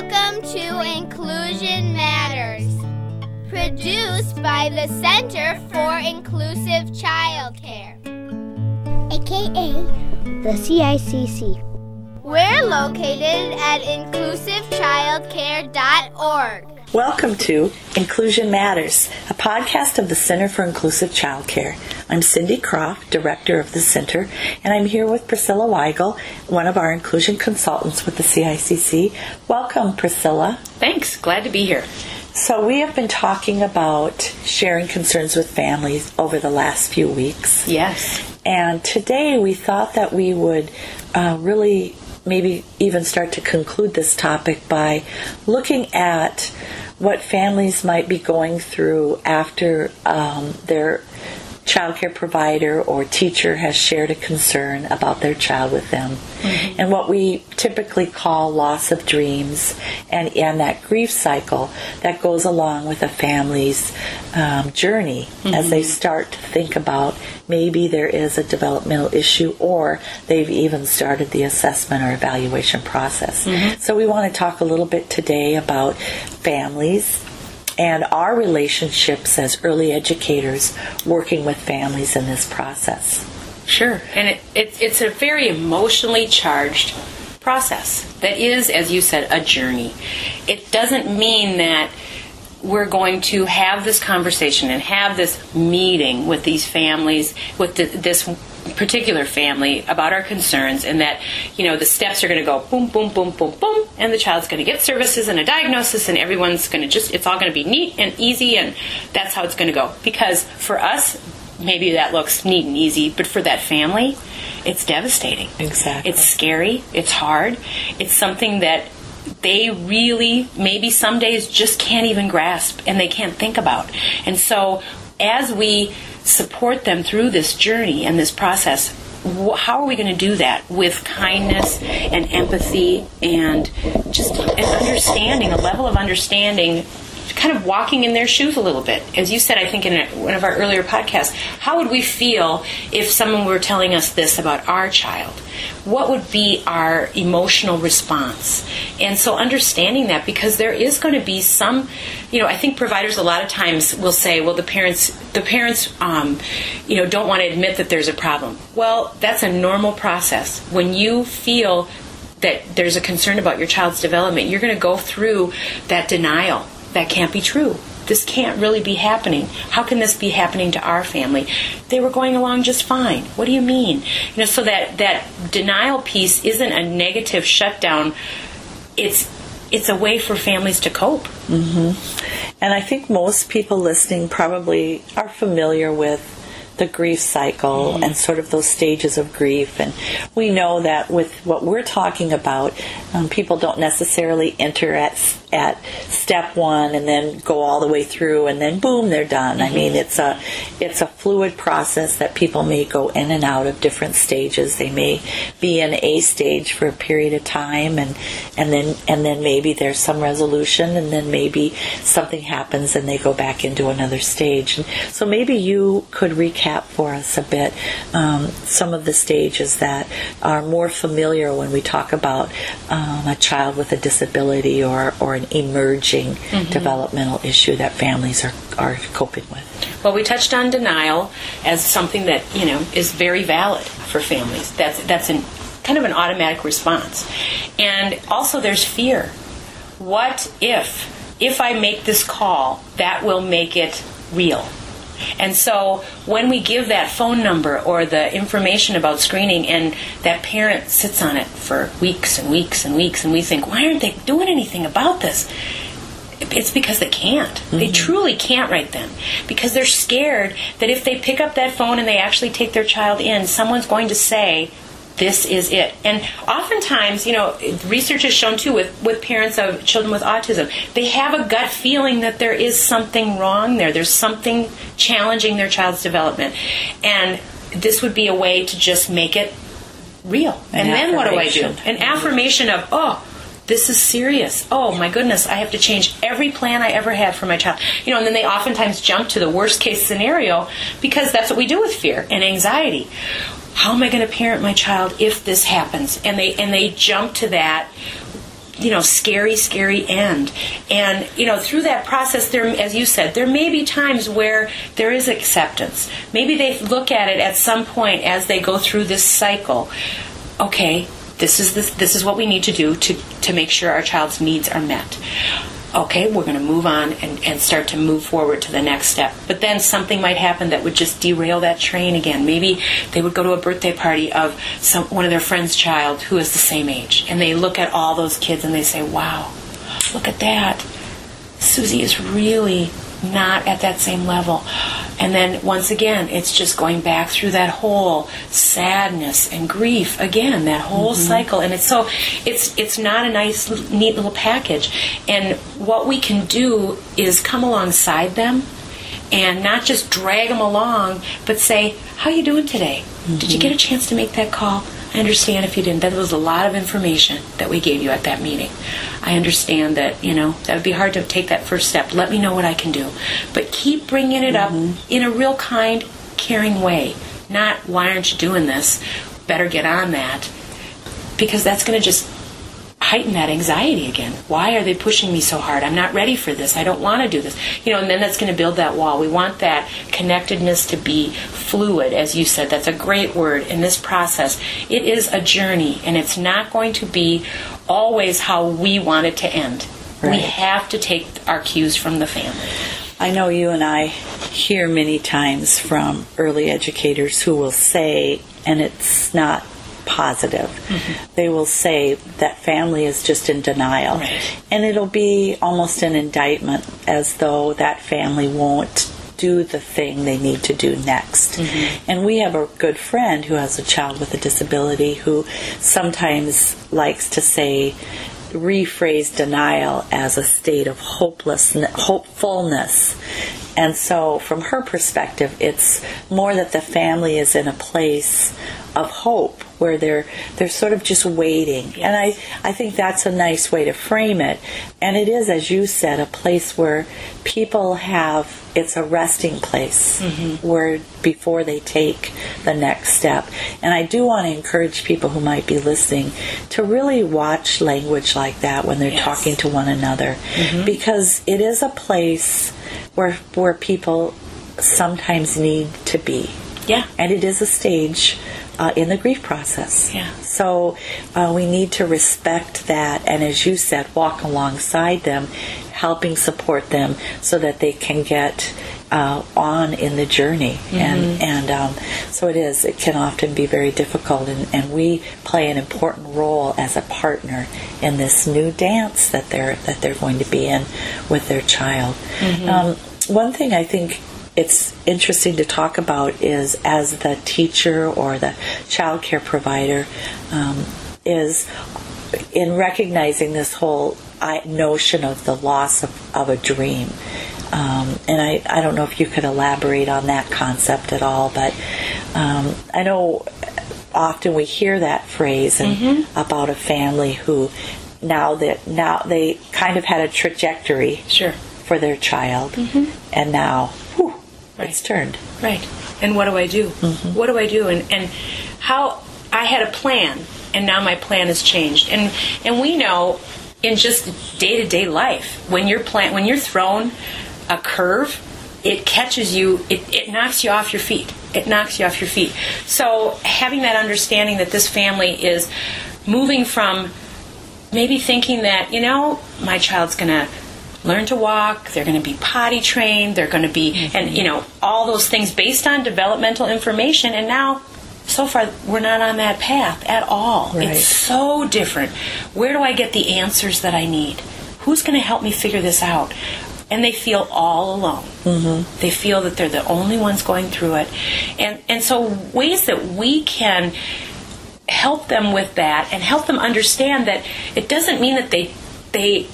Welcome to Inclusion Matters, produced by the Center for Inclusive Childcare, aka the CICC. We're located at inclusivechildcare.org. Welcome to Inclusion Matters, a podcast of the Center for Inclusive Childcare. I'm Cindy Croft, Director of the Center, and I'm here with Priscilla Weigel, one of our inclusion consultants with the CICC. Welcome, Priscilla. Thanks. Glad to be here. So, we have been talking about sharing concerns with families over the last few weeks. Yes. And today we thought that we would uh, really maybe even start to conclude this topic by looking at what families might be going through after um, their childcare provider or teacher has shared a concern about their child with them. Mm-hmm. And what we typically call loss of dreams and, and that grief cycle that goes along with a family's um, journey mm-hmm. as they start to think about maybe there is a developmental issue or they've even started the assessment or evaluation process. Mm-hmm. So we want to talk a little bit today about families and our relationships as early educators working with families in this process. Sure, and it, it, it's a very emotionally charged process that is, as you said, a journey. It doesn't mean that we're going to have this conversation and have this meeting with these families, with the, this particular family about our concerns and that you know the steps are going to go boom boom boom boom boom and the child's going to get services and a diagnosis and everyone's going to just it's all going to be neat and easy and that's how it's going to go. Because for us maybe that looks neat and easy but for that family it's devastating. Exactly. It's scary it's hard it's something that they really maybe some days just can't even grasp and they can't think about. And so as we support them through this journey and this process, how are we going to do that? With kindness and empathy and just an understanding, a level of understanding kind of walking in their shoes a little bit. As you said, I think in a, one of our earlier podcasts, how would we feel if someone were telling us this about our child? What would be our emotional response? And so understanding that because there is going to be some, you know, I think providers a lot of times will say, well, the parents, the parents, um, you know, don't want to admit that there's a problem. Well, that's a normal process. When you feel that there's a concern about your child's development, you're going to go through that denial that can't be true. This can't really be happening. How can this be happening to our family? They were going along just fine. What do you mean? You know, so that that denial piece isn't a negative shutdown. It's it's a way for families to cope. Mm-hmm. And I think most people listening probably are familiar with the grief cycle mm-hmm. and sort of those stages of grief. And we know that with what we're talking about, um, people don't necessarily enter at at step one and then go all the way through and then boom they're done. Mm-hmm. I mean it's a it's a fluid process that people may go in and out of different stages. They may be in a stage for a period of time and and then and then maybe there's some resolution and then maybe something happens and they go back into another stage. And so maybe you could recap recap for us a bit um, some of the stages that are more familiar when we talk about um, a child with a disability or, or an emerging mm-hmm. developmental issue that families are, are coping with? Well, we touched on denial as something that you know is very valid for families. That's that's an kind of an automatic response, and also there's fear. What if if I make this call, that will make it real? And so when we give that phone number or the information about screening and that parent sits on it for weeks and weeks and weeks and we think, why aren't they doing anything about this? It's because they can't. Mm-hmm. They truly can't right then. Because they're scared that if they pick up that phone and they actually take their child in, someone's going to say, this is it. And oftentimes, you know, research has shown too with, with parents of children with autism, they have a gut feeling that there is something wrong there. There's something challenging their child's development. And this would be a way to just make it real. An and then what do I do? An affirmation of, oh, this is serious. Oh my goodness, I have to change every plan I ever had for my child. You know, and then they oftentimes jump to the worst case scenario because that's what we do with fear and anxiety how am I going to parent my child if this happens? And they and they jump to that you know scary scary end. And you know through that process there as you said there may be times where there is acceptance. Maybe they look at it at some point as they go through this cycle. Okay this is this, this is what we need to do to to make sure our child's needs are met okay, we're going to move on and, and start to move forward to the next step. But then something might happen that would just derail that train again. Maybe they would go to a birthday party of some, one of their friend's child who is the same age, and they look at all those kids and they say, wow, look at that. Susie is really not at that same level. And then once again, it's just going back through that whole sadness and grief again, that whole mm-hmm. cycle. And it's so it's it's not a nice, neat little package. And what we can do is come alongside them and not just drag them along, but say, "How you doing today? Mm-hmm. Did you mm-hmm. get a chance to make that call? I understand if you didn't. That was a lot of information that we gave you at that meeting. I understand that, you know, that would be hard to take that first step. Let me know what I can do. But keep bringing it mm-hmm. up in a real kind, caring way. Not, why aren't you doing this? Better get on that. Because that's going to just heighten that anxiety again. Why are they pushing me so hard? I'm not ready for this. I don't want to do this. You know, and then that's going to build that wall. We want that connectedness to be fluid, as you said. That's a great word in this process. It is a journey, and it's not going to be always how we want it to end. Right. We have to take our cues from the family. I know you and I hear many times from early educators who will say, and it's not positive. Mm-hmm. They will say that family is just in denial. Right. And it'll be almost an indictment as though that family won't do the thing they need to do next. Mm-hmm. And we have a good friend who has a child with a disability who sometimes likes to say, rephrase denial as a state of hopelessness, hopefulness. And so, from her perspective, it's more that the family is in a place of hope where they're they're sort of just waiting. And I I think that's a nice way to frame it. And it is as you said a place where people have it's a resting place mm-hmm. where before they take the next step. And I do want to encourage people who might be listening to really watch language like that when they're yes. talking to one another mm-hmm. because it is a place where where people sometimes need to be. Yeah. And it is a stage uh, in the grief process. Yeah. So uh, we need to respect that, and as you said, walk alongside them, helping support them so that they can get uh, on in the journey. Mm-hmm. And and um, so it is. It can often be very difficult, and, and we play an important role as a partner in this new dance that they're that they're going to be in with their child. Mm-hmm. Um, one thing I think it's interesting to talk about is as the teacher or the child care provider um, is in recognizing this whole notion of the loss of, of a dream. Um, and I, I don't know if you could elaborate on that concept at all, but um, I know often we hear that phrase and, mm-hmm. about a family who now that now they kind of had a trajectory sure. for their child, mm-hmm. and now Right. It's turned. Right. And what do I do? Mm-hmm. What do I do? And and how I had a plan, and now my plan has changed. And and we know in just day to day life when you're plan when you're thrown a curve, it catches you. It, it knocks you off your feet. It knocks you off your feet. So having that understanding that this family is moving from maybe thinking that you know my child's going to learn to walk, they're going to be potty trained, they're going to be, mm-hmm. and you know, all those things based on developmental information. And now, so far, we're not on that path at all. Right. It's so different. Where do I get the answers that I need? Who's going to help me figure this out? And they feel all alone. Mm-hmm. They feel that they're the only ones going through it. And, and so, ways that we can help them with that and help them understand that it doesn't mean that they they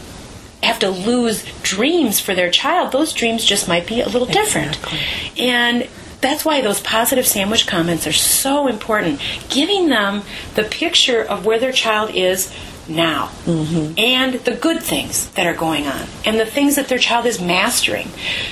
have to lose dreams for their child, those dreams just might be a little different. And that's why those positive sandwich comments are so important. Giving them the picture of where their child is now mm-hmm. and the good things that are going on and the things that their child is mastering.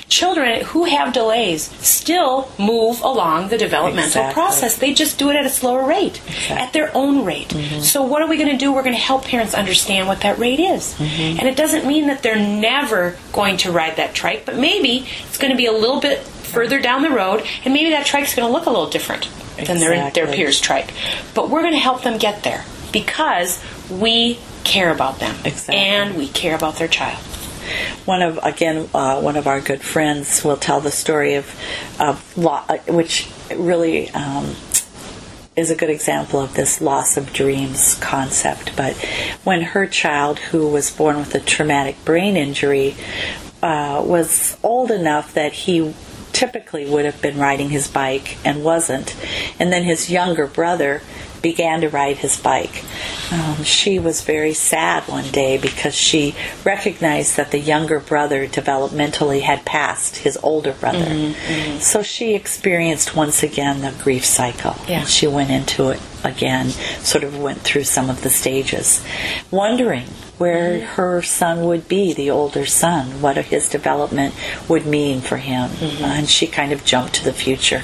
Children who have delays still move along the developmental Exactly. process. They just do it at a slower rate, at their own rate. Mm-hmm. So, what are we going to do? We're going to help parents understand what that rate is. Mm-hmm. And it doesn't mean that they're never going to ride that trike, but maybe it's going to be a little bit further down the road, and maybe that trike's going to look a little different than their, their peers' trike. But we're going to help them get there because we care about them Exactly. and we care about their child. one of again uh, one of our good friends will tell the story of of lo- uh, which really um, is a good example of this loss of dreams concept. But when her child, who was born with a traumatic brain injury, uh, was old enough that he typically would have been riding his bike and wasn't, and then his younger brother began to ride his bike. Um, she was very sad one day because she recognized that the younger brother developmentally had passed his older brother. Mm-hmm, mm-hmm. So she experienced once again the grief cycle. Yeah. She went into it again, sort of went through some of the stages, wondering where mm-hmm. her son would be, the older son, what his development would mean for him. And she kind of jumped to the future.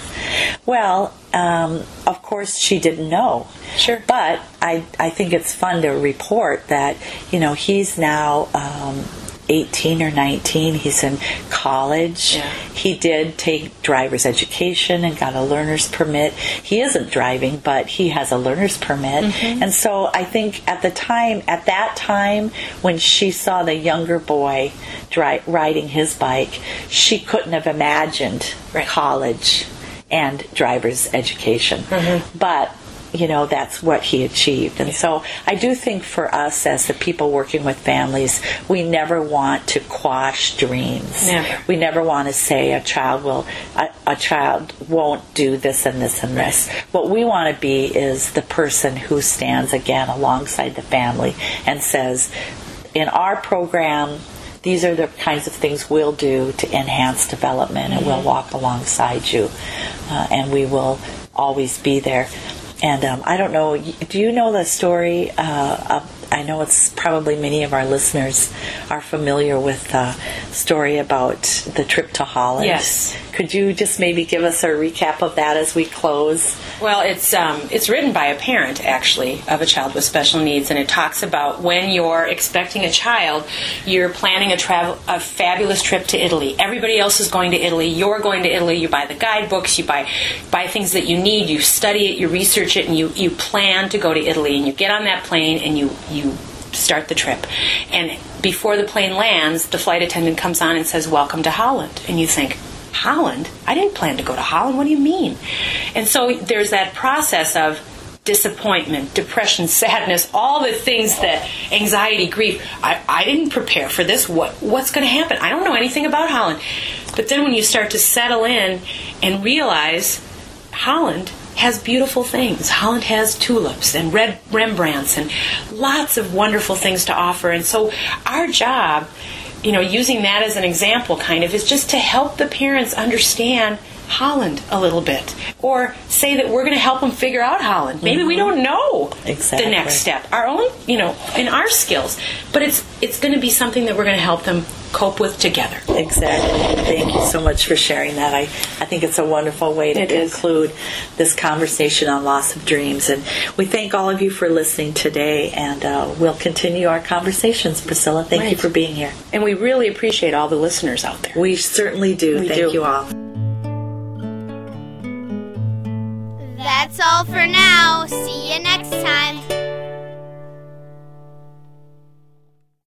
Well, um, of course, she didn't know. Sure. But I, I think it's fun to report that, you know, he's now um, 18 or 19. He's in college. Yeah. He did take driver's education and got a learner's permit. He isn't driving, but he has a learner's permit. Mm-hmm. And so I think at the time, at that time, when she saw the younger boy dri- riding his bike, she couldn't have imagined Right. college and driver's education. Mm-hmm. But you know that's what he achieved and so i do think for us as the people working with families we never want to quash dreams we never want to say a child will a, a child won't do this and this and this what we want to be is the person who stands again alongside the family and says in our program these are the kinds of things we'll do to enhance development and we'll walk alongside you uh, and we will always be there and um, I don't know, do you know the story? Uh, of, I know it's probably many of our listeners are familiar with the story about the trip to Holland. Yes. Could you just maybe give us a recap of that as we close? Well, it's um, it's written by a parent actually of a child with special needs, and it talks about when you're expecting a child, you're planning a travel a fabulous trip to Italy. Everybody else is going to Italy. You're going to Italy. You buy the guidebooks. You buy buy things that you need. You study it. You research it, and you you plan to go to Italy. And you get on that plane and you you start the trip. And before the plane lands, the flight attendant comes on and says, "Welcome to Holland." And you think. Holland? I didn't plan to go to Holland. What do you mean? And so there's that process of disappointment, depression, sadness, all the things that anxiety, grief. I, I didn't prepare for this. What what's going to happen? I don't know anything about Holland. But then when you start to settle in and realize Holland has beautiful things. Holland has tulips and red Rembrandts and lots of wonderful things to offer. And so our job, you know, using that as an example kind of is just to help the parents understand Holland a little bit or say that we're going to help them figure out Holland. Maybe we don't know Exactly. the next step. Our own, you know, in our skills, but it's it's going to be something that we're going to help them cope with together. Exactly. Thank you so much for sharing that. I, I think it's a wonderful way to It is. conclude this conversation on loss of dreams. And we thank all of you for listening today, and uh, we'll continue our conversations. Priscilla, thank you for being here. And we really appreciate all the listeners out there. We certainly do. We thank do. you all. That's all for now. See you next time.